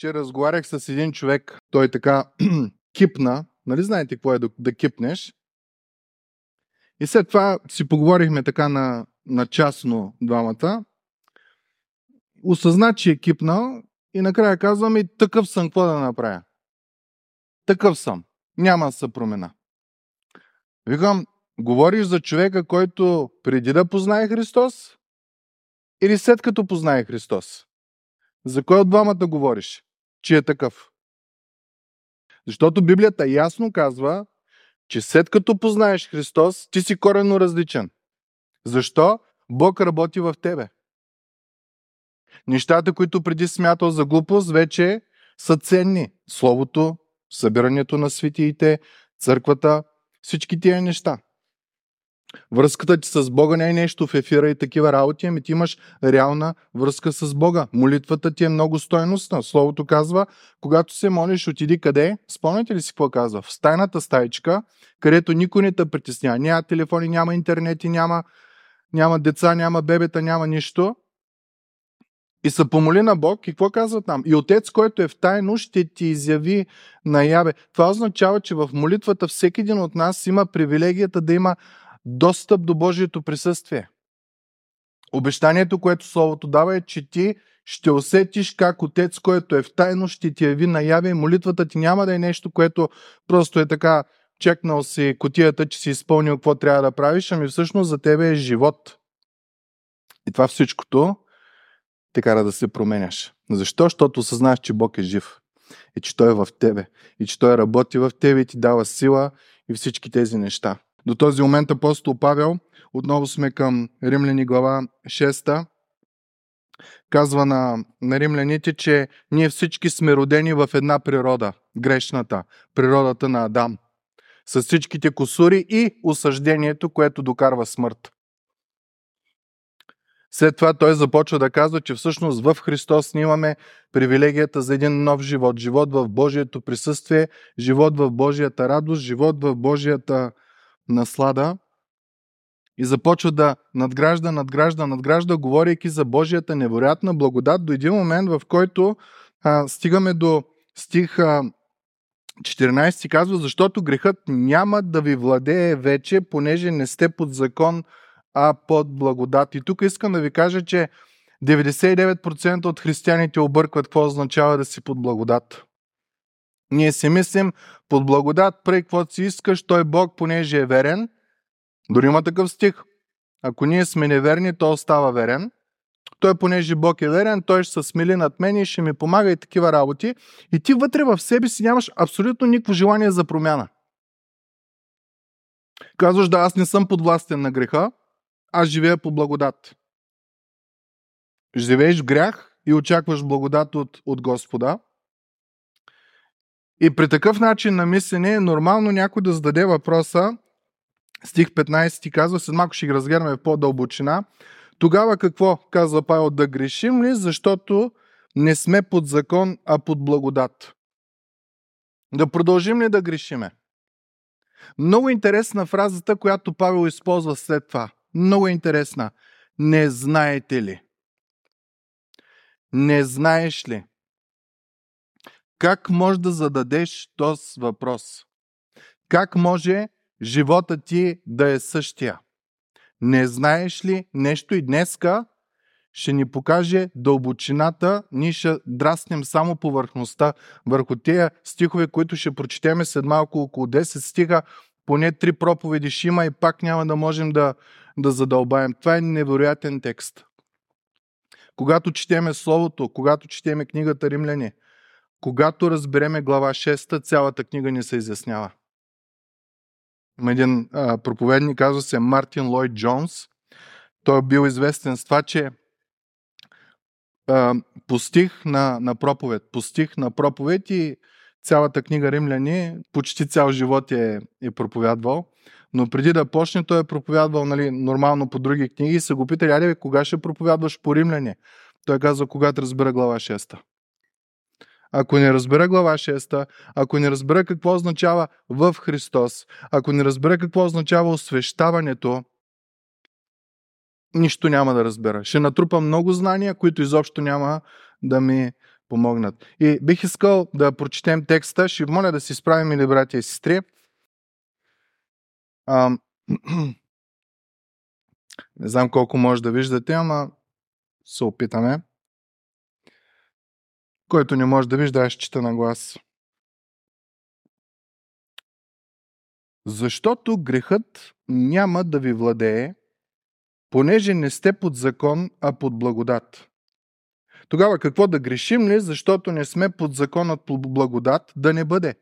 че разговарях с един човек, той така кипна, нали знаете какво е да, да кипнеш? И след това си поговорихме така на, на частно двамата. Осъзна, че е кипнал и накрая казвам и такъв съм, какво да направя? Такъв съм. Няма да се промена. Викам, говориш за човека, който преди да познае Христос или след като познае Христос? За кой от двамата говориш, че е такъв? Защото Библията ясно казва, че след като познаеш Христос, ти си коренно различен. Защо? Бог работи в тебе. Нещата, които преди смятал за глупост, вече са ценни. Словото, събирането на светиите, църквата, всички тия неща. Връзката ти с Бога не е нещо в ефира и такива работи, ами ти имаш реална връзка с Бога. Молитвата ти е много стойностна. Словото казва, когато се молиш, отиди къде? Спомняте ли си какво казва? В стайната стайчка, където никой не те притеснява. Няма телефони, няма интернети, няма, няма деца, няма бебета, няма нищо. И се помоли на Бог и какво казва там? И Отец, който е в тайно, ще ти изяви наяве. Това означава, че в молитвата всеки един от нас има привилегията да има достъп до Божието присъствие. Обещанието, което Словото дава е, че ти ще усетиш как Отец, който е в тайно, ще ти яви наяве молитвата ти няма да е нещо, което просто е така чекнал си котията, че си изпълнил какво трябва да правиш, ами всъщност за тебе е живот. И това всичкото те кара да се променяш. Защо? Защото осъзнаеш, че Бог е жив. И че Той е в тебе. И че Той работи в тебе и ти дава сила и всички тези неща. До този момент апостол Павел, отново сме към Римляни глава 6, казва на, на римляните, че ние всички сме родени в една природа, грешната, природата на Адам, с всичките косури и осъждението, което докарва смърт. След това той започва да казва, че всъщност в Христос ние имаме привилегията за един нов живот. Живот в Божието присъствие, живот в Божията радост, живот в Божията наслада. И започва да надгражда, надгражда, надгражда, говорейки за Божията невероятна благодат до един момент, в който а, стигаме до стих а, 14 казва, защото грехът няма да ви владее вече, понеже не сте под закон, а под благодат. И тук искам да ви кажа, че 99% от християните объркват какво означава да си под благодат. Ние си мислим, под благодат, прави каквото си искаш, той Бог, понеже е верен. Дори има такъв стих. Ако ние сме неверни, то остава верен. Той, понеже Бог е верен, той ще се смили над мен и ще ми помага и такива работи. И ти вътре в себе си нямаш абсолютно никакво желание за промяна. Казваш, да, аз не съм подвластен на греха, аз живея по благодат. Живееш в грях и очакваш благодат от, от Господа. И при такъв начин на мислене е нормално някой да зададе въпроса, стих 15 ти казва, след малко ще ги разгледаме в по-дълбочина, тогава какво казва Павел, да грешим ли, защото не сме под закон, а под благодат? Да продължим ли да грешиме? Много интересна фразата, която Павел използва след това. Много интересна. Не знаете ли? Не знаеш ли? Как може да зададеш този въпрос? Как може живота ти да е същия? Не знаеш ли нещо и днеска ще ни покаже дълбочината, ние ще драснем само повърхността върху тези стихове, които ще прочетеме след малко около 10 стиха, поне три проповеди ще има и пак няма да можем да, да задълбаем. Това е невероятен текст. Когато четеме Словото, когато четеме книгата Римляни, когато разбереме глава 6, цялата книга ни се изяснява. Има един а, проповедник, казва се Мартин Лойд Джонс. Той е бил известен с това, че а, постих на, на проповед, постих на проповед и цялата книга Римляни, почти цял живот е, е проповядвал. Но преди да почне, той е проповядвал нали, нормално по други книги и са го питали, аде, кога ще проповядваш по римляни? Той казва, когато разбера глава 6. Ако не разбера глава 6, ако не разбера какво означава в Христос, ако не разбера какво означава освещаването, нищо няма да разбера. Ще натрупам много знания, които изобщо няма да ми помогнат. И бих искал да прочетем текста. Ще моля да си справим или братя и сестри. Не знам колко може да виждате, ама се опитаме. Който не може да вижда, аз чета на глас. Защото грехът няма да ви владее, понеже не сте под закон, а под благодат. Тогава какво да грешим ли, защото не сме под законът по благодат, да не бъде?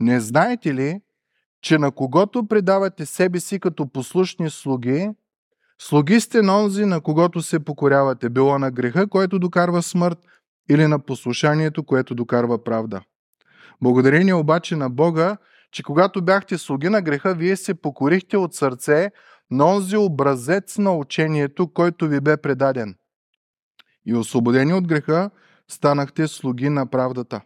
Не знаете ли, че на когото предавате себе си като послушни слуги, слуги сте на онзи, на когото се покорявате, било на греха, който докарва смърт, или на послушанието, което докарва правда. Благодарение обаче на Бога, че когато бяхте слуги на греха, вие се покорихте от сърце на онзи образец на учението, който ви бе предаден. И освободени от греха, станахте слуги на правдата.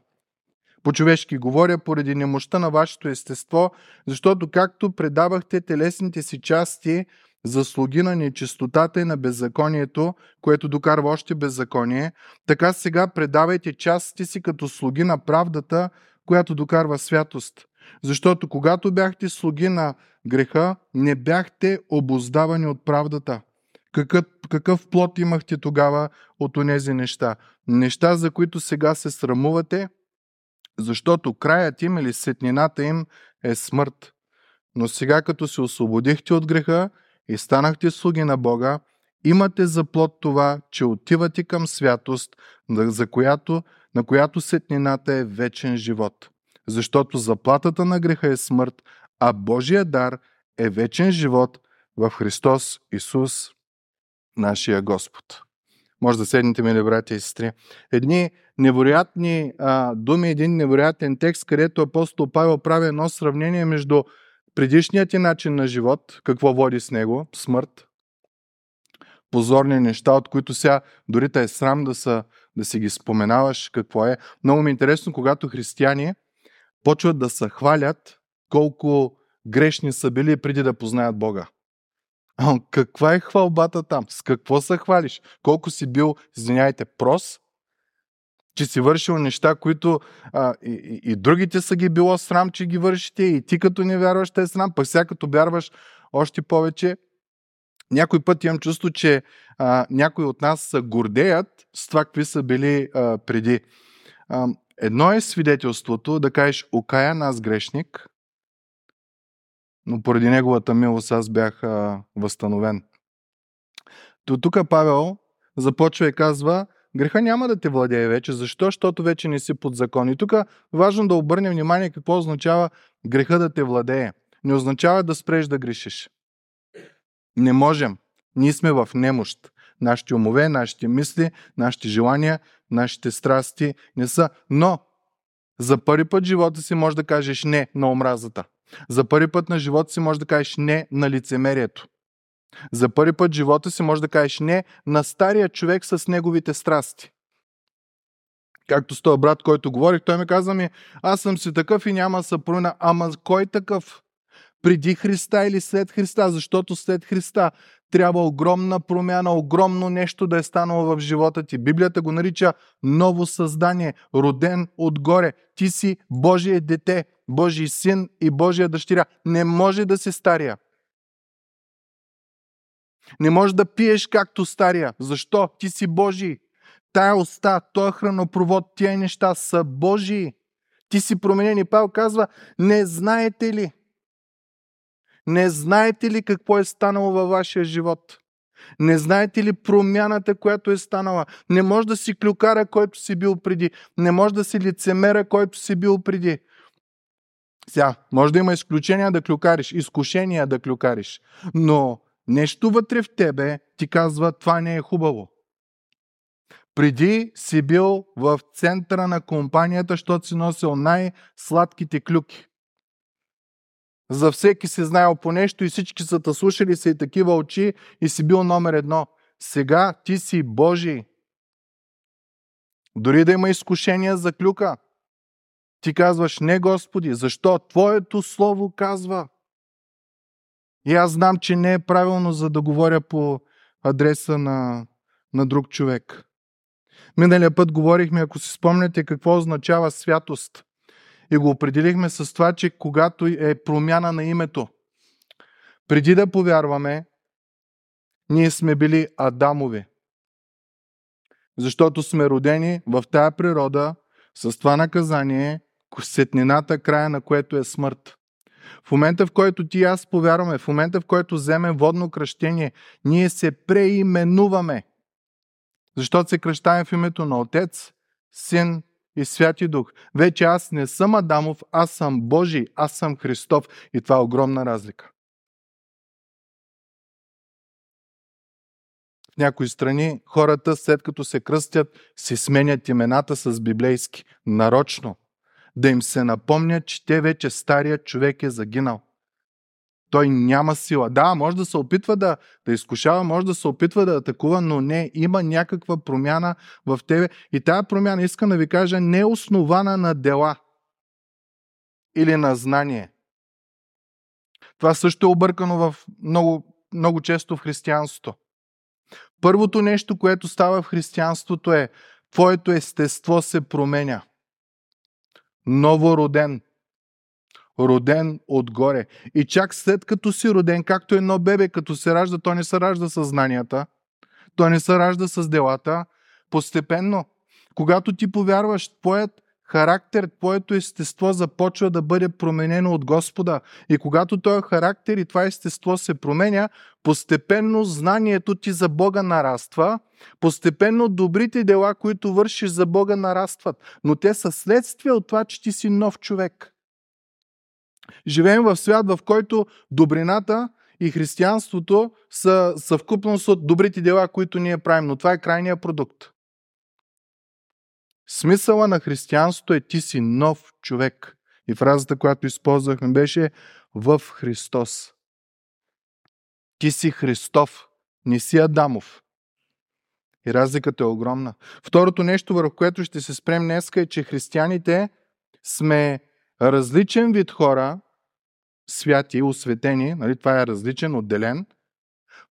По-човешки говоря поради немощта на вашето естество, защото както предавахте телесните си части за слуги на нечистотата и на беззаконието, което докарва още беззаконие, така сега предавайте частите си като слуги на правдата, която докарва святост. Защото когато бяхте слуги на греха, не бяхте обоздавани от правдата. Какъв, какъв плод имахте тогава от онези неща? Неща, за които сега се срамувате, защото краят им или сетнината им е смърт. Но сега, като се освободихте от греха и станахте слуги на Бога, имате за плод това, че отивате към святост, за която, на която сетнината е вечен живот. Защото заплатата на греха е смърт, а Божия дар е вечен живот в Христос Исус, нашия Господ. Може да седнете, мили братя и сестри. Едни невероятни а, думи, един невероятен текст, където апостол Павел прави едно сравнение между предишният ти начин на живот, какво води с него, смърт, позорни неща, от които сега дори те е срам да, са, да си ги споменаваш какво е. Много ми е интересно, когато християни почват да се хвалят колко грешни са били преди да познаят Бога. Каква е хвалбата там? С какво се хвалиш? Колко си бил, извиняйте, прос? Че си вършил неща, които а, и, и, другите са ги било срам, че ги вършите, и ти като не вярваш, те е срам, пък сега като вярваш още повече. Някой път имам чувство, че а, някои от нас се гордеят с това, какви са били а, преди. А, едно е свидетелството да кажеш, окаян аз грешник, но поради неговата милост аз бях а, възстановен. То тук Павел започва и казва, греха няма да те владее вече. Защо? Защото вече не си под закон. И тук важно да обърнем внимание какво означава греха да те владее. Не означава да спреш да грешиш. Не можем. Ние сме в немощ. Нашите умове, нашите мисли, нашите желания, нашите страсти не са. Но за първи път живота си може да кажеш не на омразата. За първи път на живота си може да кажеш не на лицемерието. За първи път живота си може да кажеш не на стария човек с неговите страсти. Както с този брат, който говорих, той ми каза ми, аз съм си такъв и няма се Ама кой такъв? Преди Христа или след Христа? Защото след Христа трябва огромна промяна, огромно нещо да е станало в живота ти. Библията го нарича ново създание, роден отгоре. Ти си Божие дете, Божий син и Божия дъщеря. Не може да се стария. Не може да пиеш както стария. Защо? Ти си Божий. Тая уста, този хранопровод, тия неща са Божии. Ти си променен. И Павел казва, не знаете ли? Не знаете ли какво е станало във вашия живот? Не знаете ли промяната, която е станала? Не може да си клюкара, който си бил преди. Не може да си лицемера, който си бил преди. Сега, може да има изключения да клюкариш, изкушения да клюкариш, но нещо вътре в тебе ти казва, това не е хубаво. Преди си бил в центъра на компанията, защото си носил най-сладките клюки. За всеки си знаел по нещо и всички са те слушали са и такива очи и си бил номер едно. Сега ти си Божий. Дори да има изкушения за клюка, ти казваш, не Господи, защо? Твоето слово казва. И аз знам, че не е правилно за да говоря по адреса на, на друг човек. Миналия път говорихме, ако си спомняте, какво означава святост. И го определихме с това, че когато е промяна на името. Преди да повярваме, ние сме били Адамови. Защото сме родени в тая природа с това наказание, сетнината, края на което е смърт. В момента, в който ти и аз повярваме, в момента, в който вземем водно кръщение, ние се преименуваме. Защото се кръщаем в името на Отец, Син и Святи Дух. Вече аз не съм Адамов, аз съм Божий, аз съм Христов. И това е огромна разлика. В някои страни хората, след като се кръстят, си сменят имената с библейски. Нарочно. Да им се напомнят, че те вече стария човек е загинал. Той няма сила. Да, може да се опитва да, да изкушава, може да се опитва да атакува, но не, има някаква промяна в тебе. И тази промяна, искам да ви кажа, не е основана на дела или на знание. Това също е объркано в много, много често в християнството. Първото нещо, което става в християнството е твоето естество се променя. Новороден. Роден отгоре. И чак след като си роден, както едно бебе, като се ражда, то не се ражда с знанията, то не се ражда с делата. Постепенно, когато ти повярваш, твоят характер, твоето естество започва да бъде променено от Господа. И когато този характер и това естество се променя, постепенно знанието ти за Бога нараства, постепенно добрите дела, които вършиш за Бога, нарастват. Но те са следствие от това, че ти си нов човек. Живеем в свят, в който добрината и християнството са съвкупност от добрите дела, които ние правим. Но това е крайният продукт. Смисъла на християнството е ти си нов човек. И фразата, която използвахме, беше в Христос. Ти си Христов, не си Адамов. И разликата е огромна. Второто нещо, върху което ще се спрем днес, е, че християните сме различен вид хора, святи, осветени, нали, това е различен, отделен,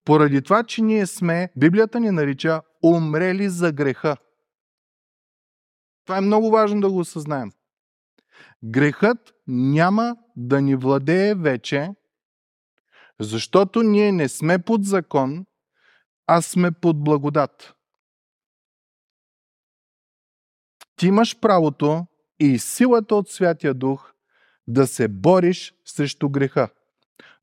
поради това, че ние сме, Библията ни нарича умрели за греха. Това е много важно да го осъзнаем. Грехът няма да ни владее вече, защото ние не сме под закон, а сме под благодат. Ти имаш правото и силата от Святия Дух да се бориш срещу греха.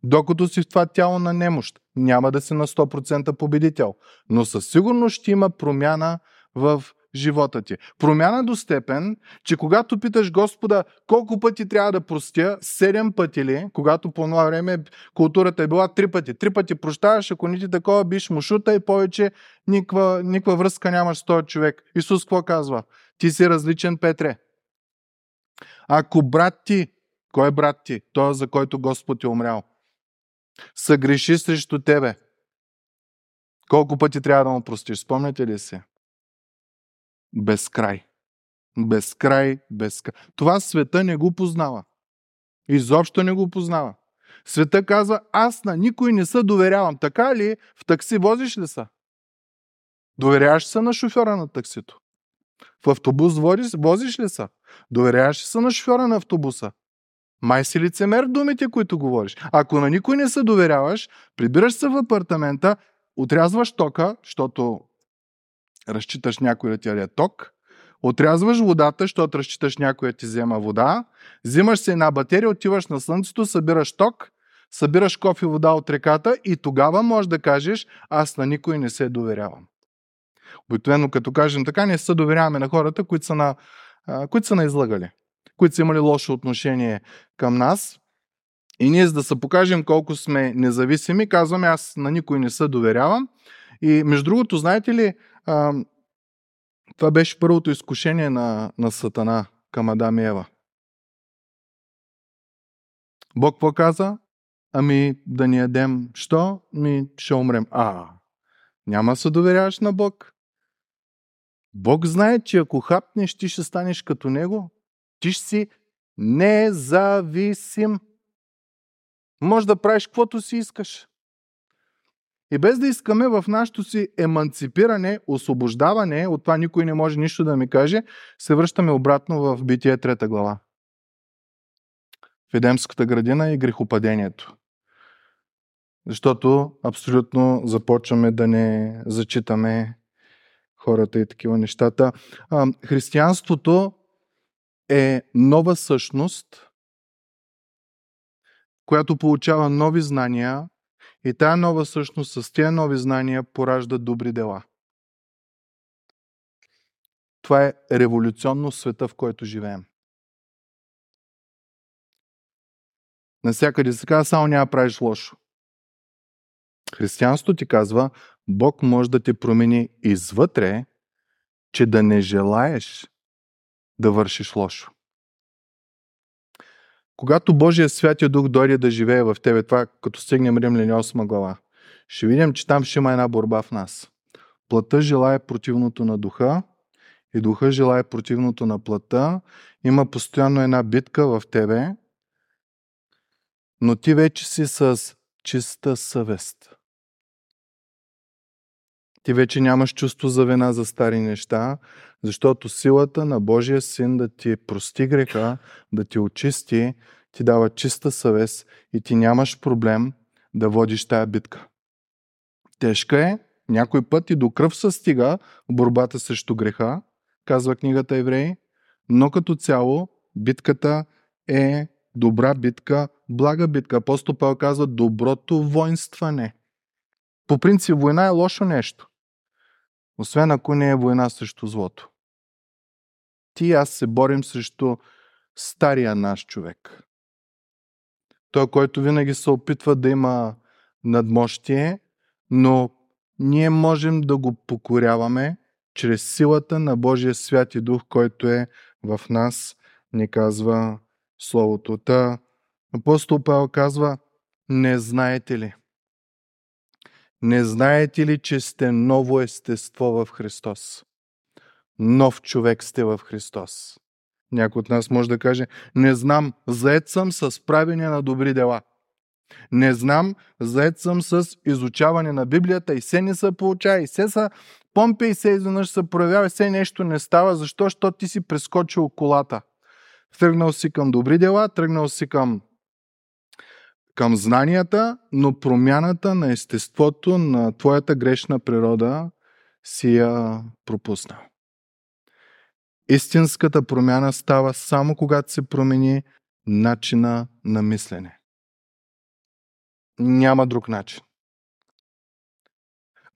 Докато си в това тяло на немощ, няма да си на 100% победител, но със сигурност ще има промяна в живота ти. Промяна до степен, че когато питаш Господа колко пъти трябва да простя, седем пъти ли, когато по това време културата е била три пъти. Три пъти прощаваш, ако не ти такова биш мушута и повече никаква, никаква връзка нямаш с този човек. Исус какво казва? Ти си различен, Петре. Ако брат ти, кой е брат ти? Той, за който Господ е умрял. Съгреши срещу тебе. Колко пъти трябва да му простиш? Спомняте ли се? Безкрай. Безкрай, безкрай. Това света не го познава. Изобщо не го познава. Света казва, аз на никой не се доверявам. Така ли? В такси возиш ли са? Доверяваш се на шофьора на таксито? В автобус возиш, возиш ли са? Доверяваш се на шофьора на автобуса? Май си лицемер думите, които говориш. Ако на никой не се доверяваш, прибираш се в апартамента, отрязваш тока, защото разчиташ някой да ти яде ток, отрязваш водата, защото разчиташ някой да ти взема вода, взимаш се една батерия, отиваш на слънцето, събираш ток, събираш кофе вода от реката и тогава можеш да кажеш, аз на никой не се доверявам. Обикновено като кажем така, не се доверяваме на хората, които са на, които са на излагали, които са имали лошо отношение към нас. И ние, за да се покажем колко сме независими, казваме, аз на никой не се доверявам. И между другото, знаете ли, а, това беше първото изкушение на, на Сатана към Адам и Ева. Бог какво каза? Ами да ни ядем. Що? Ми ще умрем. А, няма се доверяваш на Бог. Бог знае, че ако хапнеш, ти ще станеш като Него. Ти ще си независим. Може да правиш каквото си искаш. И без да искаме в нашото си еманципиране, освобождаване, от това никой не може нищо да ми каже, се връщаме обратно в Битие трета глава. В Едемската градина и грехопадението. Защото абсолютно започваме да не зачитаме хората и такива нещата. Християнството е нова същност, която получава нови знания и тая нова същност с тези нови знания поражда добри дела. Това е революционно света, в който живеем. Насякъде се казва, само няма правиш лошо. Християнството ти казва, Бог може да те промени извътре, че да не желаеш да вършиш лошо. Когато Божия Святия Дух дойде да живее в тебе, това като стигнем Римляни 8 глава, ще видим, че там ще има една борба в нас. Плътта желая противното на духа и духа желая противното на плътта. Има постоянно една битка в тебе, но ти вече си с чиста съвест. Ти вече нямаш чувство за вина за стари неща, защото силата на Божия син да ти прости греха, да ти очисти, ти дава чиста съвест и ти нямаш проблем да водиш тая битка. Тежка е, някой път и до кръв се стига борбата срещу греха, казва книгата Евреи, но като цяло битката е добра битка, блага битка. Апостол Павел казва доброто воинстване. По принцип война е лошо нещо. Освен ако не е война срещу злото. Ти и аз се борим срещу стария наш човек. Той, който винаги се опитва да има надмощие, но ние можем да го покоряваме чрез силата на Божия свят и дух, който е в нас, ни казва Словото. Та, апостол Павел казва, не знаете ли? Не знаете ли, че сте ново естество в Христос? Нов човек сте в Христос. Някой от нас може да каже, не знам, заед съм с правене на добри дела. Не знам, заед съм с изучаване на Библията и се не се получава, и се са помпе и се изведнъж се проявява, и се нещо не става. Защо? Защото ти си прескочил колата. Тръгнал си към добри дела, тръгнал си към към знанията, но промяната на естеството на твоята грешна природа си я пропуснал. Истинската промяна става само когато се промени начина на мислене. Няма друг начин.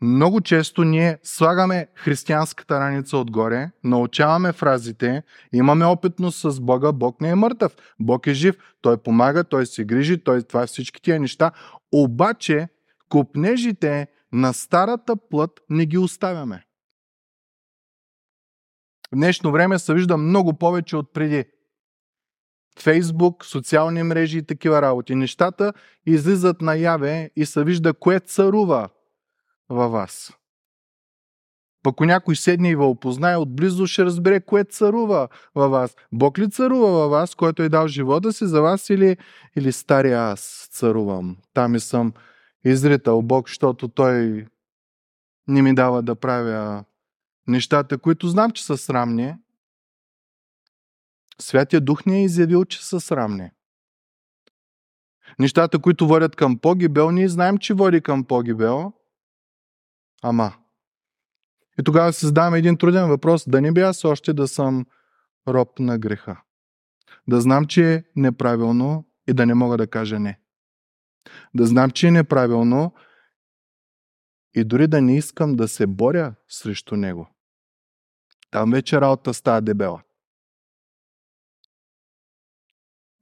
Много често ние слагаме християнската раница отгоре, научаваме фразите, имаме опитност с Бога, Бог не е мъртъв, Бог е жив, Той помага, Той се грижи, Той това е всички тия неща. Обаче купнежите на старата плът не ги оставяме. В днешно време се вижда много повече от преди. Фейсбук, социални мрежи и такива работи. Нещата излизат наяве и се вижда кое царува във вас. Пък ако някой седне и ви опознае отблизо, ще разбере кое царува във вас. Бог ли царува във вас, който е дал живота си за вас или, или стария аз царувам? Там и съм изритал Бог, защото Той не ми дава да правя нещата, които знам, че са срамни. Святия Дух ни е изявил, че са срамни. Нещата, които водят към погибел, ние знаем, че води към погибел, Ама. И тогава се задаваме един труден въпрос. Да не би аз още да съм роб на греха. Да знам, че е неправилно и да не мога да кажа не. Да знам, че е неправилно и дори да не искам да се боря срещу него. Там вече работа става дебела.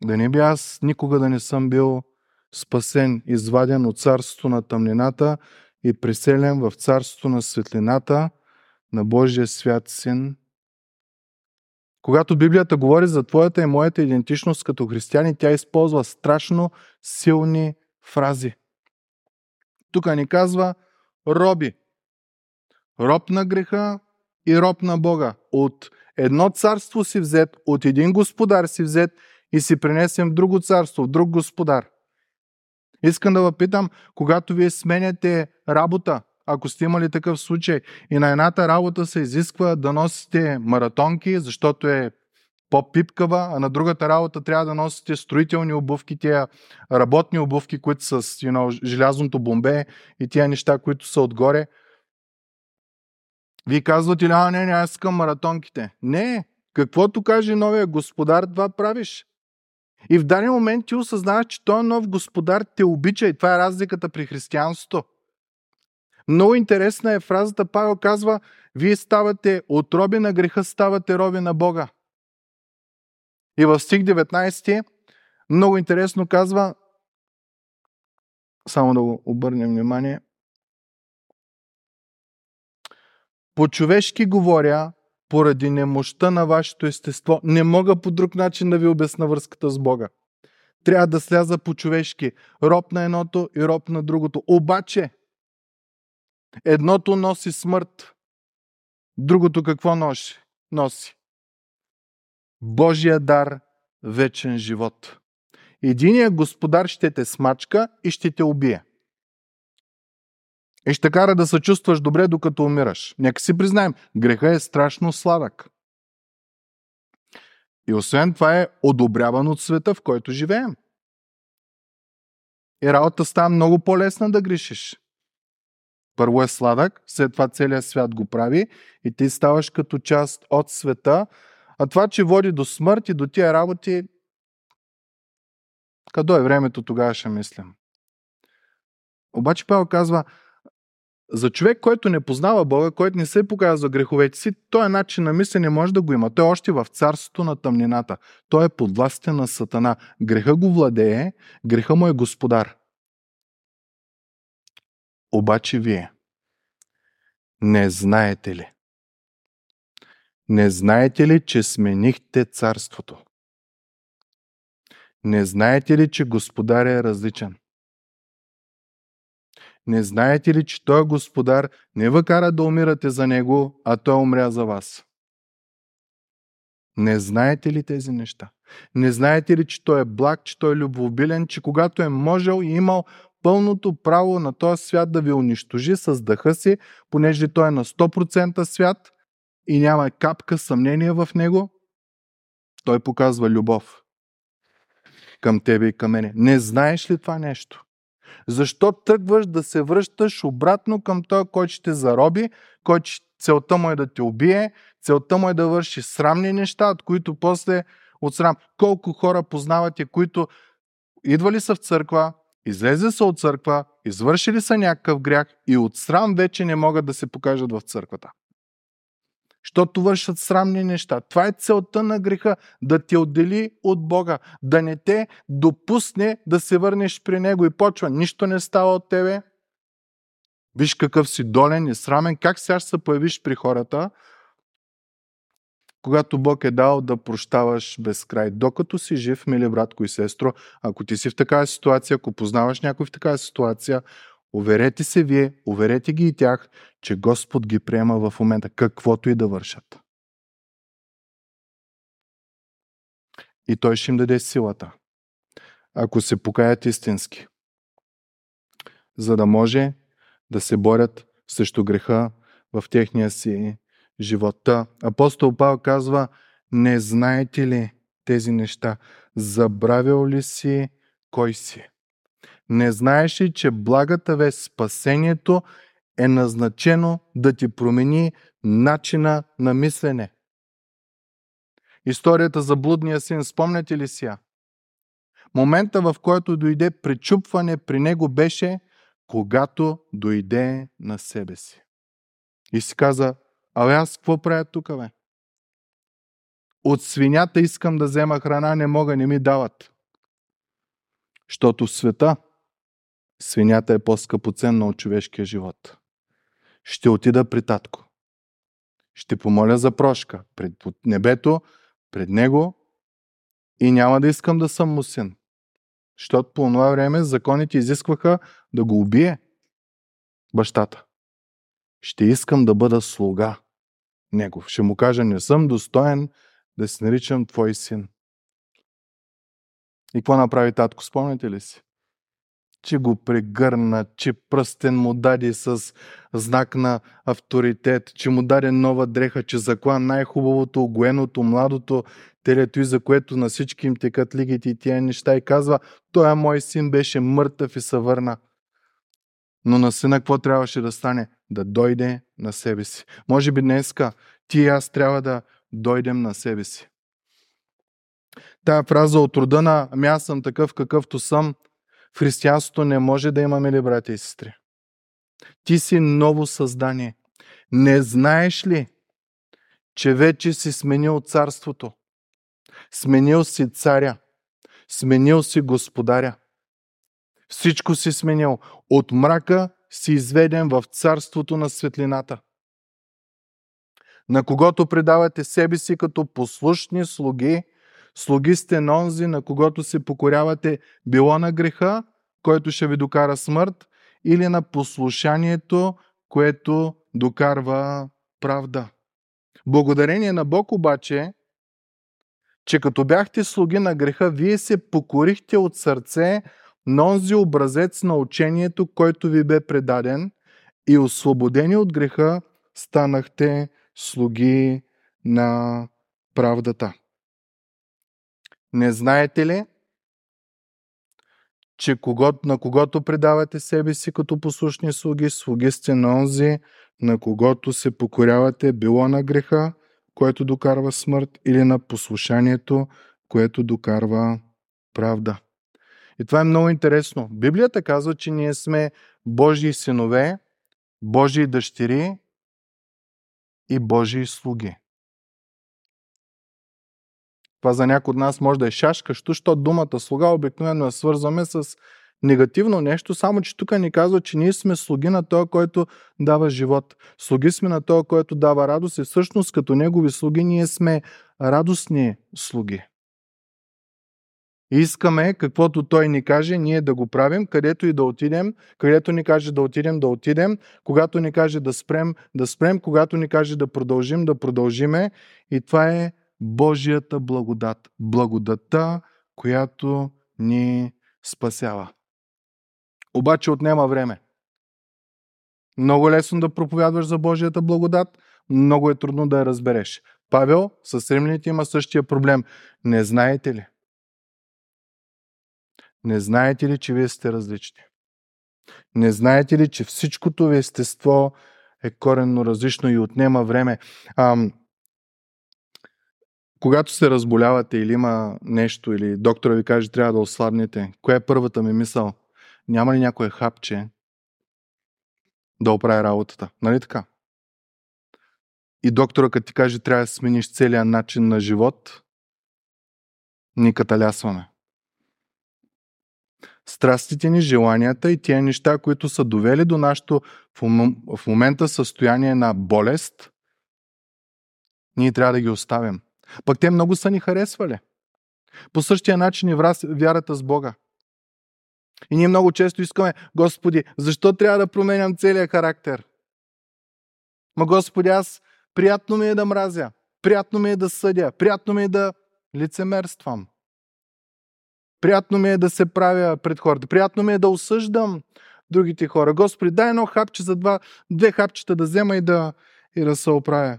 Да не би аз никога да не съм бил спасен, изваден от царството на тъмнината и преселен в царството на светлината на Божия свят Син. Когато Библията говори за твоята и моята идентичност като християни, тя използва страшно силни фрази. Тук ни казва роби. Роб на греха и роб на Бога. От едно царство си взет, от един господар си взет и си принесем в друго царство, в друг господар. Искам да ви питам, когато вие сменяте работа, ако сте имали такъв случай и на едната работа се изисква да носите маратонки, защото е по-пипкава, а на другата работа трябва да носите строителни обувки, тия работни обувки, които са с you know, желязното бомбе и тия неща, които са отгоре. Вие казвате ли, а не, не, аз искам маратонките. Не, каквото каже новия господар, това правиш. И в даден момент ти осъзнаваш, че този нов господар те обича и това е разликата при християнството. Много интересна е фразата, Павел казва, вие ставате от роби на греха, ставате роби на Бога. И в стих 19 много интересно казва, само да го обърнем внимание, по-човешки говоря, поради немощта на вашето естество, не мога по друг начин да ви обясна връзката с Бога. Трябва да сляза по-човешки. Роб на едното и роб на другото. Обаче, едното носи смърт, другото какво носи? Носи. Божия дар, вечен живот. Единият господар ще те смачка и ще те убие. И ще кара да се чувстваш добре, докато умираш. Нека си признаем, греха е страшно сладък. И освен това е одобряван от света, в който живеем. И работа става много по-лесна да грешиш. Първо е сладък, след това целият свят го прави и ти ставаш като част от света, а това, че води до смърт и до тия работи, къдо е времето, тогава ще мислям. Обаче Павел казва, за човек, който не познава Бога, който не се показва греховете си, този начин на мислене може да го има. Той е още в царството на тъмнината. Той е под властта на Сатана. Греха го владее, греха му е господар. Обаче вие не знаете ли? Не знаете ли, че сменихте царството? Не знаете ли, че Господар е различен? Не знаете ли, че Той Господар не ви кара да умирате за Него, а Той умря за вас? Не знаете ли тези неща? Не знаете ли, че Той е благ, че Той е любвобилен, че когато е можел и имал пълното право на този свят да ви унищожи с дъха си, понеже Той е на 100% свят и няма капка съмнение в Него, Той показва любов към тебе и към мене. Не знаеш ли това нещо? Защо тръгваш да се връщаш обратно към този, който ще зароби, който целта му е да те убие, целта му е да върши срамни неща, от които после от срам. Колко хора познавате, които идвали са в църква, излезе са от църква, извършили са някакъв грях и от срам вече не могат да се покажат в църквата защото вършат срамни неща. Това е целта на греха да те отдели от Бога, да не те допусне да се върнеш при Него и почва. Нищо не става от тебе. Виж какъв си долен и срамен. Как сега ще се появиш при хората, когато Бог е дал да прощаваш без край. Докато си жив, мили братко и сестро, ако ти си в такава ситуация, ако познаваш някой в такава ситуация, Уверете се вие, уверете ги и тях, че Господ ги приема в момента, каквото и да вършат. И Той ще им даде силата, ако се покаят истински, за да може да се борят срещу греха в техния си живота. Апостол Павел казва, не знаете ли тези неща? Забравил ли си кой си? Не знаеш ли, че благата вест, спасението е назначено да ти промени начина на мислене? Историята за блудния син, спомняте ли си я? Момента, в който дойде пречупване при него беше, когато дойде на себе си. И си каза, а аз какво правя тук, бе? От свинята искам да взема храна, не мога, не ми дават. Защото в света свинята е по-скъпоценна от човешкия живот. Ще отида при татко. Ще помоля за прошка пред небето, пред него и няма да искам да съм му син. Защото по това време законите изискваха да го убие бащата. Ще искам да бъда слуга негов. Ще му кажа, не съм достоен да се наричам твой син. И какво направи татко, спомняте ли си? Че го прегърна, че пръстен му даде с знак на авторитет, че му даде нова дреха, че закла най-хубавото, огоеното, младото телето и за което на всички им текат лигите и тия неща и казва, той мой син беше мъртъв и се върна. Но на сина какво трябваше да стане? Да дойде на себе си. Може би днеска ти и аз трябва да дойдем на себе си. Тая фраза от рода на ами аз съм такъв какъвто съм, в християнството не може да имаме ли, брати и сестри? Ти си ново създание. Не знаеш ли, че вече си сменил царството? Сменил си царя. Сменил си господаря. Всичко си сменил. От мрака си изведен в царството на светлината. На когото предавате себе си като послушни слуги, слуги сте на онзи, на когото се покорявате било на греха, който ще ви докара смърт, или на послушанието, което докарва правда. Благодарение на Бог обаче, че като бяхте слуги на греха, вие се покорихте от сърце на онзи образец на учението, който ви бе предаден и освободени от греха, станахте слуги на правдата. Не знаете ли, че на когото предавате себе си като послушни слуги, слуги сте на онзи, на когото се покорявате било на греха, което докарва смърт, или на послушанието, което докарва правда. И това е много интересно. Библията казва, че ние сме Божии синове, Божии дъщери и Божии слуги. Това за някой от нас може да е шашкащо, защото думата слуга обикновено я свързваме с негативно нещо, само че тук ни казва, че ние сме слуги на този, който дава живот. Слуги сме на този, който дава радост и всъщност като негови слуги ние сме радостни слуги. И искаме каквото той ни каже, ние да го правим, където и да отидем, където ни каже да отидем, да отидем, когато ни каже да спрем, да спрем, когато ни каже да продължим, да продължиме. И това е Божията благодат. Благодата, която ни спасява. Обаче отнема време. Много лесно да проповядваш за Божията благодат, много е трудно да я разбереш. Павел с римляните има същия проблем. Не знаете ли? Не знаете ли, че вие сте различни? Не знаете ли, че всичкото ви естество е коренно различно и отнема време? Ам, когато се разболявате или има нещо, или доктора ви каже, трябва да ослабнете, коя е първата ми мисъл? Няма ли някое хапче да оправи работата? Нали така? И доктора, като ти каже, трябва да смениш целият начин на живот, ни каталясваме. Страстите ни, желанията и тия неща, които са довели до нашето в момента състояние на болест, ние трябва да ги оставим. Пък те много са ни харесвали. По същия начин и вярата с Бога. И ние много често искаме, Господи, защо трябва да променям целия характер? Ма Господи, аз приятно ми е да мразя, приятно ми е да съдя, приятно ми е да лицемерствам. Приятно ми е да се правя пред хората, приятно ми е да осъждам другите хора. Господи, дай едно хапче за два, две хапчета да взема и да, и да се оправя.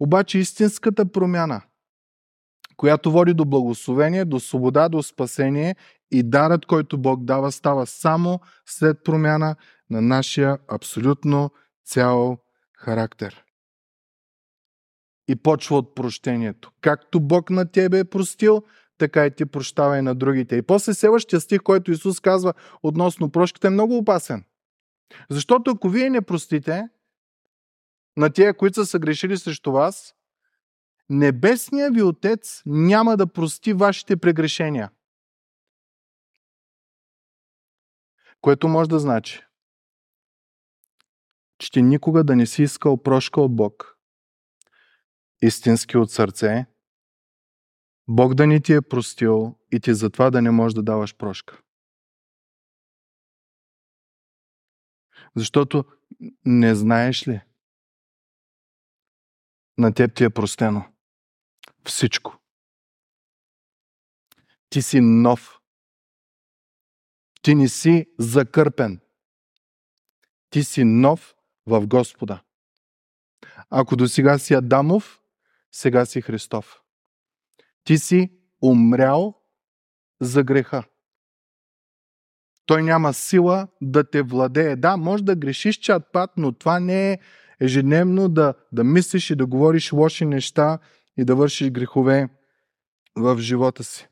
Обаче истинската промяна – която води до благословение, до свобода, до спасение и дарът, който Бог дава, става само след промяна на нашия абсолютно цял характер. И почва от прощението. Както Бог на тебе е простил, така и ти прощавай на другите. И после следващия стих, който Исус казва относно прошката, е много опасен. Защото ако вие не простите на тия, които са съгрешили срещу вас, Небесният ви Отец няма да прости вашите прегрешения. Което може да значи, че ти никога да не си искал прошка от Бог, истински от сърце, Бог да ни ти е простил и ти затова да не можеш да даваш прошка. Защото не знаеш ли, на теб ти е простено всичко. Ти си нов. Ти не си закърпен. Ти си нов в Господа. Ако до сега си Адамов, сега си Христов. Ти си умрял за греха. Той няма сила да те владее. Да, може да грешиш чат пат, но това не е ежедневно да, да мислиш и да говориш лоши неща и да вършиш грехове в живота си.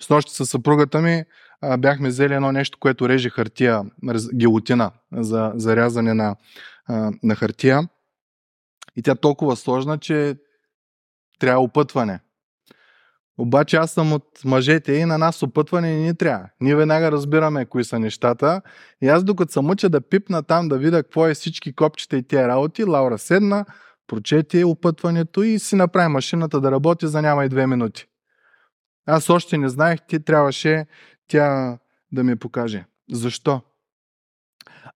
С нощи със съпругата ми а, бяхме взели едно нещо, което реже хартия, гилотина за, за на, а, на хартия. И тя толкова сложна, че трябва опътване. Обаче аз съм от мъжете и на нас опътване не ни трябва. Ние веднага разбираме кои са нещата. И аз докато съм уча да пипна там, да видя какво е всички копчета и тия работи, Лаура седна, прочете опътването и си направи машината да работи за няма и две минути. Аз още не знаех, ти трябваше тя да ми покаже. Защо?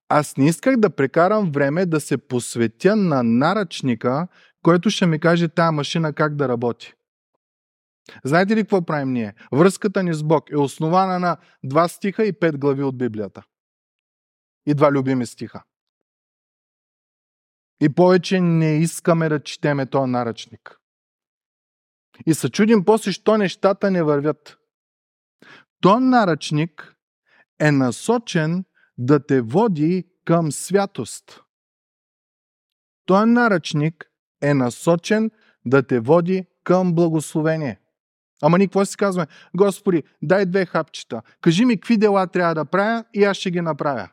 Аз не исках да прекарам време да се посветя на наръчника, който ще ми каже тая машина как да работи. Знаете ли какво правим ние? Връзката ни с Бог е основана на два стиха и пет глави от Библията. И два любими стиха. И повече не искаме да четеме този наръчник. И се чудим после, що нещата не вървят. То наръчник е насочен да те води към святост. Той наръчник е насочен да те води към благословение. Ама ние какво си казваме? Господи, дай две хапчета. Кажи ми какви дела трябва да правя и аз ще ги направя.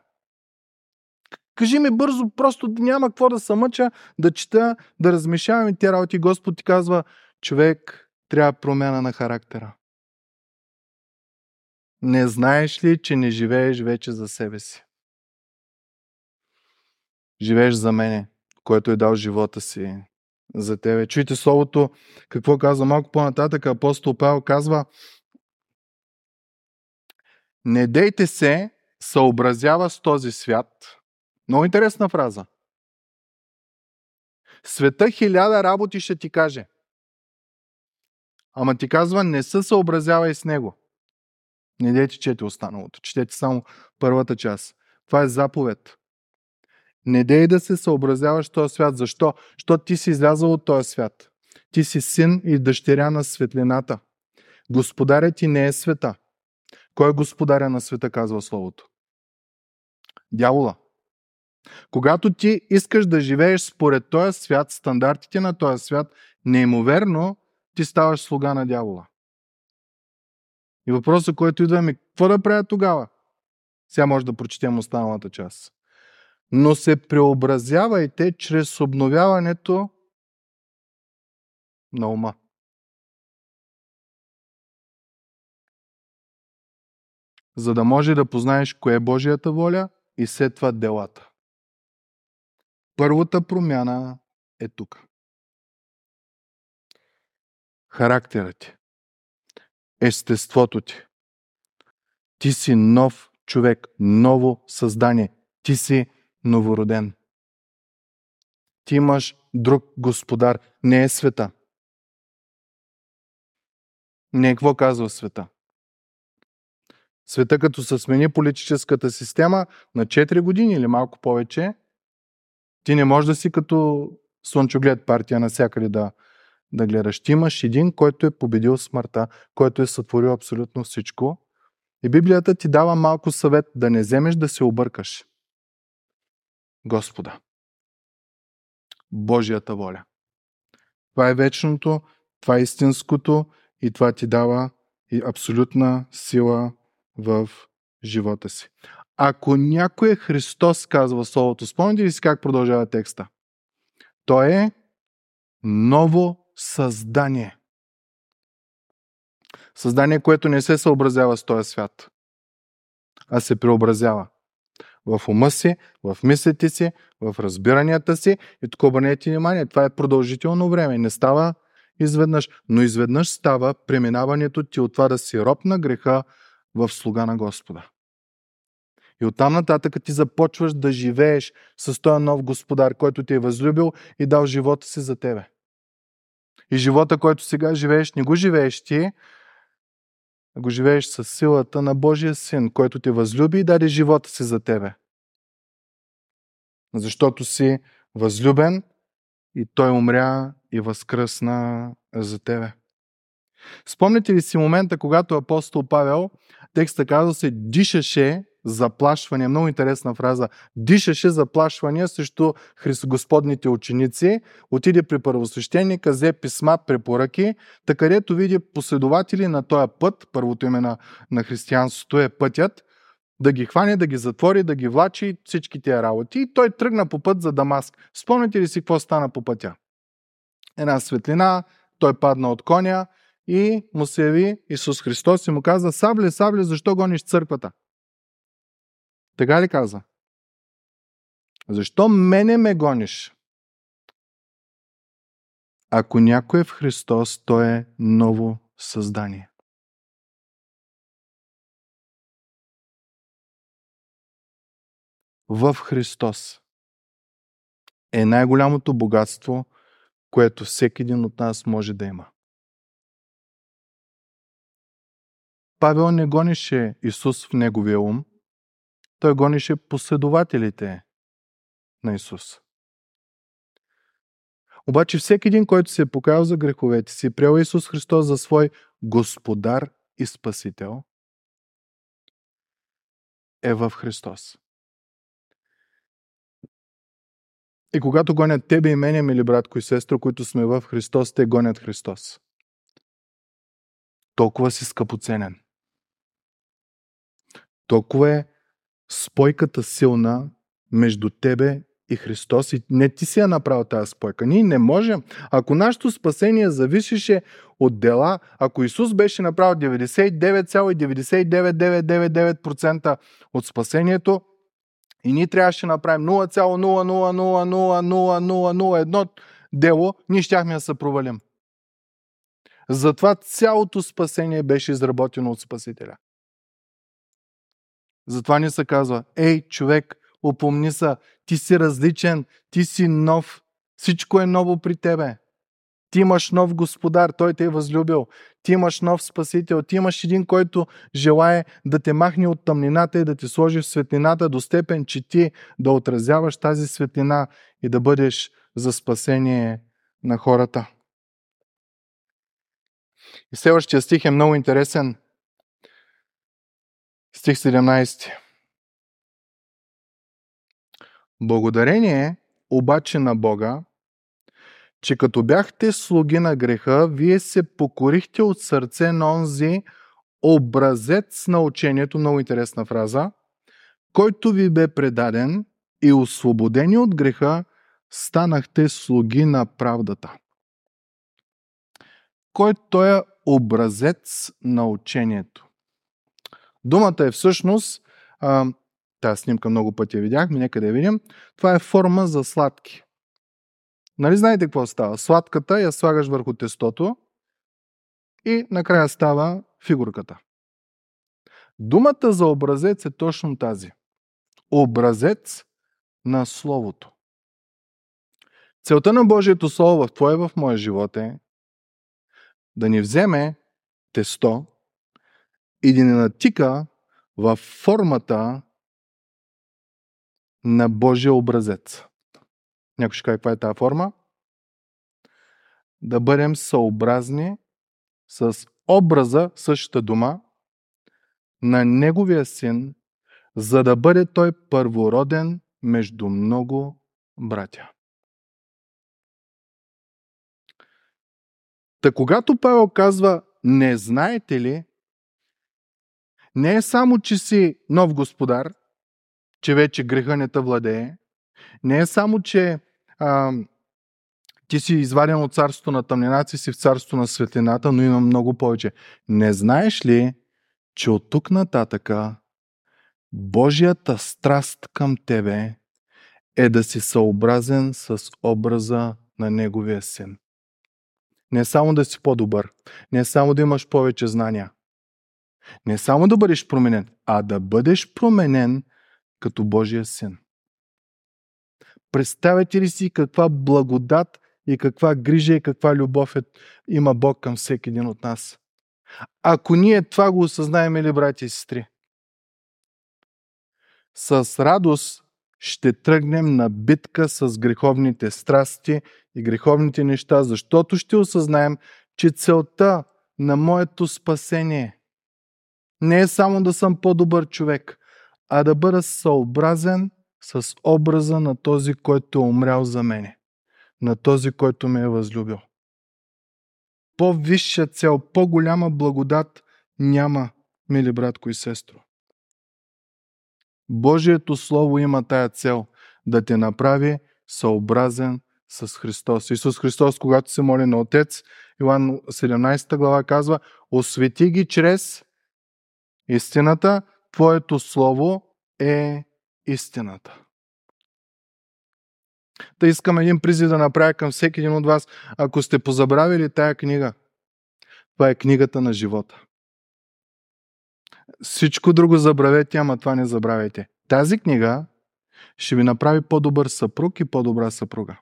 Кажи ми бързо, просто няма какво да се мъча, да чета, да размешавам и тия работи. Господ ти казва, човек, трябва промяна на характера. Не знаеш ли, че не живееш вече за себе си? Живееш за мене, който е дал живота си за тебе. Чуйте словото, какво казва малко по-нататък. Апостол Павел казва, не дейте се съобразява с този свят. Много интересна фраза. Света хиляда работи ще ти каже. Ама ти казва, не се съобразявай с него. Не дейте чете останалото. Четете само първата част. Това е заповед. Не дей да се съобразяваш този свят. Защо? Защото ти си излязъл от този свят. Ти си син и дъщеря на светлината. Господарят ти не е света. Кой е господаря на света, казва Словото? Дявола. Когато ти искаш да живееш според този свят, стандартите на този свят, неимоверно ти ставаш слуга на дявола. И въпросът, който идва ми, какво да правя тогава? Сега може да прочетем останалата част. Но се преобразявайте чрез обновяването на ума. За да може да познаеш кое е Божията воля и след това делата. Първата промяна е тук. Характерът ти. Естеството ти. Ти си нов човек, ново създание. Ти си новороден. Ти имаш друг господар. Не е света. Не е какво казва света. Света като се смени политическата система на 4 години или малко повече, ти не можеш да си като слънчоглед партия навсякъде да, да гледаш. Ти имаш един, който е победил смъртта, който е сътворил абсолютно всичко. И Библията ти дава малко съвет да не вземеш да се объркаш. Господа. Божията воля. Това е вечното, това е истинското и това ти дава и абсолютна сила в живота си. Ако някой е Христос, казва Словото, спомните ли си как продължава текста? Той е ново създание. Създание, което не се съобразява с този свят, а се преобразява в ума си, в мислите си, в разбиранията си. И тук обърнете внимание, това е продължително време. Не става изведнъж, но изведнъж става преминаването ти от това да си роб на греха в слуга на Господа. И оттам нататък ти започваш да живееш с този нов господар, който ти е възлюбил и дал живота си за тебе. И живота, който сега живееш, не го живееш ти, да го живееш с силата на Божия син, който те възлюби и даде живота си за тебе. Защото си възлюбен и той умря и възкръсна за тебе. Спомняте ли си момента, когато апостол Павел, текста казва се, дишаше заплашвания, много интересна фраза, дишаше заплашвания срещу Господните ученици, отиде при първосвещеника, взе писма, препоръки, така където види последователи на този път, първото име на, на християнството е пътят, да ги хване, да ги затвори, да ги влачи всички тия работи. И той тръгна по път за Дамаск. Спомняте ли си какво стана по пътя? Една светлина, той падна от коня и му се яви Исус Христос и му каза, Сабле, Сабле, защо гониш църквата? Така ли каза? Защо мене ме гониш? Ако някой е в Христос, той е ново създание. В Христос е най-голямото богатство, което всеки един от нас може да има. Павел не гонеше Исус в неговия ум, той гонеше последователите на Исус. Обаче всеки един, който се е покаял за греховете си, приел Исус Христос за свой Господар и Спасител, е в Христос. И когато гонят тебе и мене, мили братко и сестро, които сме в Христос, те гонят Христос. Толкова си скъпоценен. Толкова е спойката силна между тебе и Христос. И не ти си я направил тази спойка. Ние не можем. Ако нашето спасение зависеше от дела, ако Исус беше направил 99,99999% от спасението, и ние трябваше да направим 0,0000001 дело, ние щяхме да се провалим. Затова цялото спасение беше изработено от Спасителя. Затова ни се казва, ей, човек, опомни се, ти си различен, ти си нов, всичко е ново при тебе. Ти имаш нов господар, той те е възлюбил. Ти имаш нов спасител. Ти имаш един, който желае да те махне от тъмнината и да те сложи в светлината до степен, че ти да отразяваш тази светлина и да бъдеш за спасение на хората. И следващия стих е много интересен. Стих 17. Благодарение обаче на Бога, че като бяхте слуги на греха, вие се покорихте от сърце на онзи образец на учението, много интересна фраза, който ви бе предаден и освободени от греха, станахте слуги на правдата. Кой той е образец на учението? Думата е всъщност, а, тази снимка много пъти я видяхме, нека да я видим, това е форма за сладки. Нали знаете какво става? Сладката я слагаш върху тестото и накрая става фигурката. Думата за образец е точно тази. Образец на Словото. Целта на Божието Слово в твоя в моя живот е да ни вземе тесто и да ни натика в формата на Божия образец. Някой ще каже каква е тази форма? Да бъдем съобразни с образа, същата дума, на Неговия син, за да бъде той първороден между много братя. Та когато Павел казва, не знаете ли, не е само, че си нов господар, че вече греха не те владее, не е само, че а, ти си изваден от царството на тъмнината си в царството на светлината, но има много повече. Не знаеш ли, че от тук нататъка Божията страст към тебе е да си съобразен с образа на Неговия син. Не само да си по-добър, не само да имаш повече знания, не само да бъдеш променен, а да бъдеш променен като Божия син. Представете ли си каква благодат и каква грижа и каква любов е, има Бог към всеки един от нас? Ако ние това го осъзнаем ли, брати и сестри? С радост ще тръгнем на битка с греховните страсти и греховните неща, защото ще осъзнаем, че целта на моето спасение не е само да съм по-добър човек, а да бъда съобразен с образа на този, който е умрял за мене, на този, който ме е възлюбил. По-висша цел, по-голяма благодат няма, мили братко и сестро. Божието Слово има тая цел да те направи съобразен с Христос. Исус Христос, когато се моли на Отец, Йоан 17 глава казва, освети ги чрез истината, Твоето Слово е истината. Та искам един призив да направя към всеки един от вас. Ако сте позабравили тая книга, това е книгата на живота. Всичко друго забравете, ама това не забравяйте. Тази книга ще ви направи по-добър съпруг и по-добра съпруга.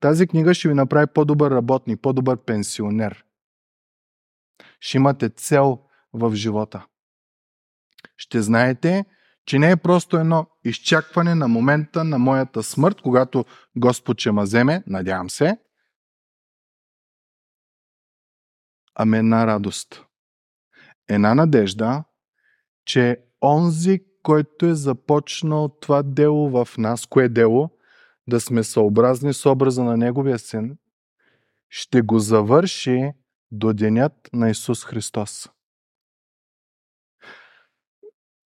Тази книга ще ви направи по-добър работник, по-добър пенсионер. Ще имате цел в живота. Ще знаете, че не е просто едно изчакване на момента на моята смърт, когато Господ ще ма вземе, надявам се, ами една радост. Една надежда, че онзи, който е започнал това дело в нас, кое дело? Да сме съобразни с образа на Неговия Син, ще го завърши до денят на Исус Христос.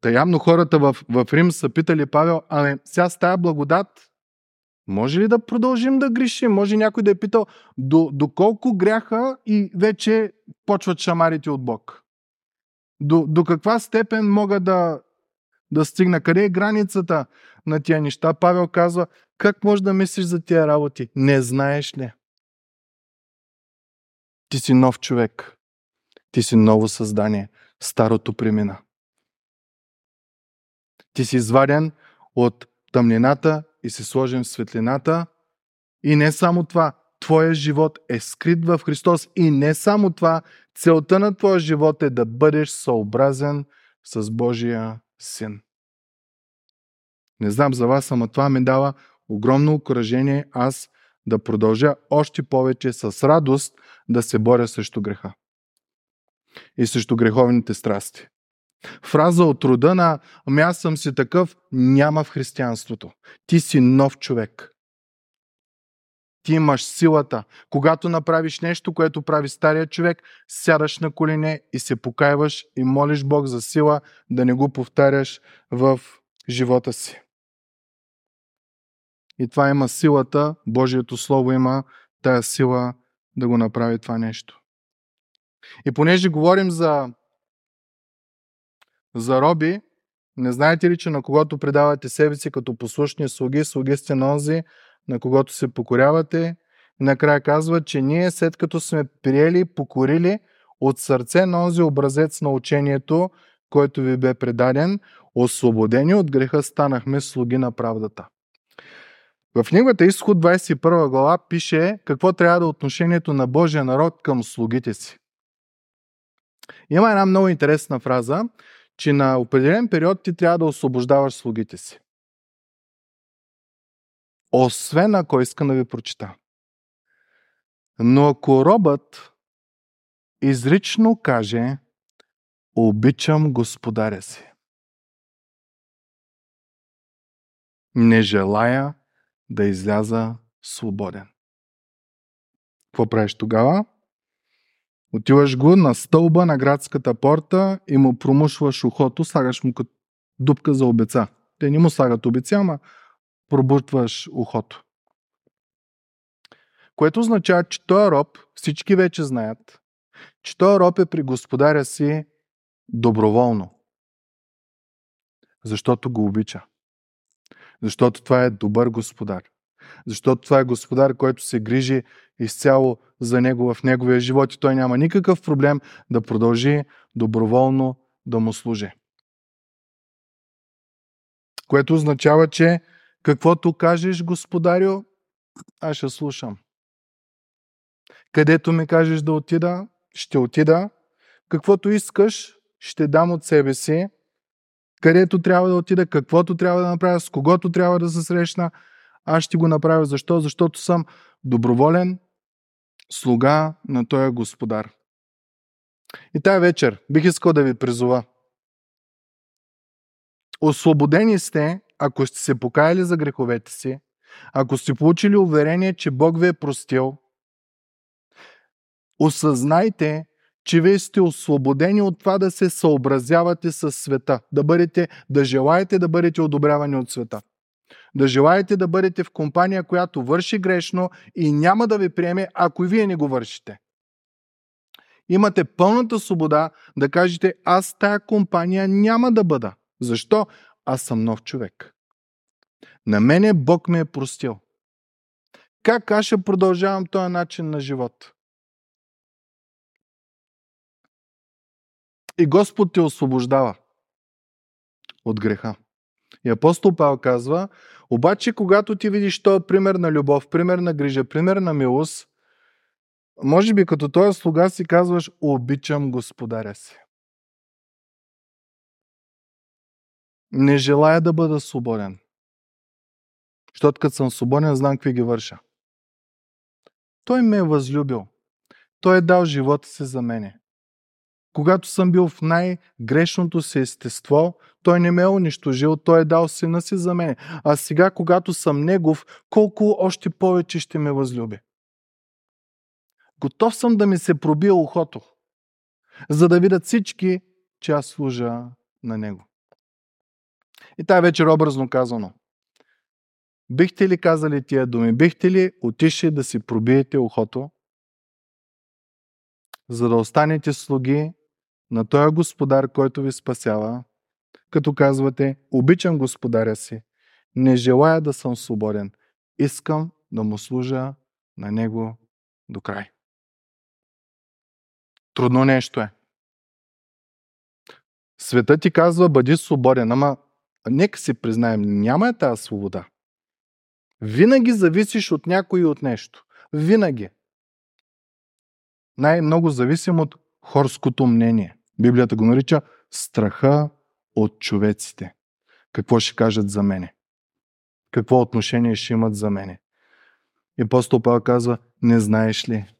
Та явно хората в, в Рим са питали Павел, ами сега с тая благодат, може ли да продължим да грешим? Може някой да е питал, до, доколко гряха и вече почват шамарите от Бог? До, до каква степен мога да, да стигна? Къде е границата на тия неща? Павел казва, как можеш да мислиш за тия работи? Не знаеш ли? Ти си нов човек. Ти си ново създание. Старото премина. Ти си изваден от тъмнината и си сложен в светлината. И не само това, твоя живот е скрит в Христос. И не само това, целта на твоя живот е да бъдеш съобразен с Божия Син. Не знам за вас, ама това ми дава огромно окоръжение аз да продължа още повече с радост да се боря срещу греха и срещу греховните страсти. Фраза от рода на ами аз съм си такъв няма в християнството. Ти си нов човек. Ти имаш силата. Когато направиш нещо, което прави стария човек, сядаш на колене и се покайваш и молиш Бог за сила да не го повтаряш в живота си. И това има силата, Божието Слово има тая сила да го направи това нещо. И понеже говорим за за роби, не знаете ли, че на когото предавате себе си като послушни слуги, слуги сте на онзи, на когото се покорявате. Накрая казва, че ние след като сме приели, покорили от сърце на онзи образец на учението, който ви бе предаден, освободени от греха станахме слуги на правдата. В книгата Изход 21 глава пише какво трябва да е отношението на Божия народ към слугите си. Има една много интересна фраза, че на определен период ти трябва да освобождаваш слугите си. Освен ако иска да ви прочита. Но ако робът изрично каже обичам господаря си, не желая да изляза свободен. Какво правиш тогава? Отиваш го на стълба на градската порта и му промушваш ухото, слагаш му като дупка за обеца. Те не му слагат обеца, ама пробутваш ухото. Което означава, че този роб, всички вече знаят, че този роб е при господаря си доброволно. Защото го обича. Защото това е добър господар. Защото това е господар, който се грижи изцяло за него в неговия живот и той няма никакъв проблем да продължи доброволно да му служи. Което означава, че каквото кажеш, господарю, аз ще слушам. Където ми кажеш да отида, ще отида, каквото искаш, ще дам от себе си, където трябва да отида, каквото трябва да направя, с когото трябва да се срещна, аз ще го направя. Защо? Защото съм доброволен слуга на този господар. И тая вечер бих искал да ви призова. Освободени сте, ако сте се покаяли за греховете си, ако сте получили уверение, че Бог ви е простил, осъзнайте, че вие сте освободени от това да се съобразявате с света, да, бъдете, да желаете да бъдете одобрявани от света. Да желаете да бъдете в компания, която върши грешно и няма да ви приеме, ако и вие не го вършите. Имате пълната свобода да кажете, аз тая компания няма да бъда. Защо? Аз съм нов човек. На мене Бог ме е простил. Как аз ще продължавам този начин на живот? И Господ те освобождава от греха. И апостол Павел казва, обаче когато ти видиш този пример на любов, пример на грижа, пример на милост, може би като този слуга си казваш, обичам господаря си. Не желая да бъда свободен. Защото като съм свободен, знам какви ги върша. Той ме е възлюбил. Той е дал живота си за мене. Когато съм бил в най-грешното си естество, той не ме е унищожил, той е дал сина си за мен. А сега, когато съм негов, колко още повече ще ме възлюби. Готов съм да ми се пробие ухото, за да видят всички, че аз служа на него. И тая вечер образно казано. Бихте ли казали тия думи? Бихте ли отишли да си пробиете ухото, за да останете слуги на този господар, който ви спасява, като казвате, обичам господаря си, не желая да съм свободен, искам да му служа на него до край. Трудно нещо е. Светът ти казва, бъди свободен, ама нека си признаем, няма е тази свобода. Винаги зависиш от някой и от нещо. Винаги. Най-много зависим от хорското мнение. Библията го нарича страха от човеците. Какво ще кажат за мене? Какво отношение ще имат за мене? И апостол Павел казва, не знаеш ли?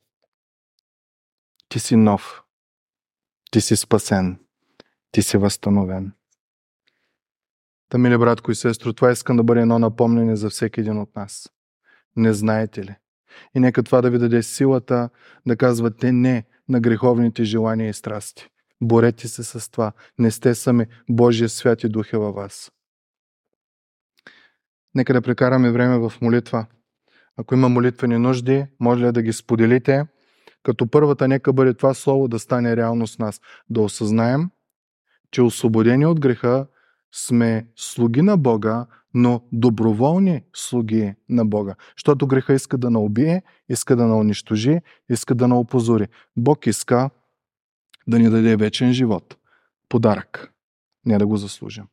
Ти си нов. Ти си спасен. Ти си възстановен. Та, мили братко и сестро, това искам да бъде едно напомнение за всеки един от нас. Не знаете ли? И нека това да ви даде силата да казвате не на греховните желания и страсти. Борете се с това. Не сте сами. Божия свят и дух е във вас. Нека да прекараме време в молитва. Ако има молитвени нужди, може ли да ги споделите? Като първата, нека бъде това слово да стане реалност нас. Да осъзнаем, че освободени от греха сме слуги на Бога, но доброволни слуги на Бога. Защото греха иска да наубие, иска да наунищожи, иска да наопозори. Бог иска да ни даде вечен живот. Подарък. Не да го заслужим.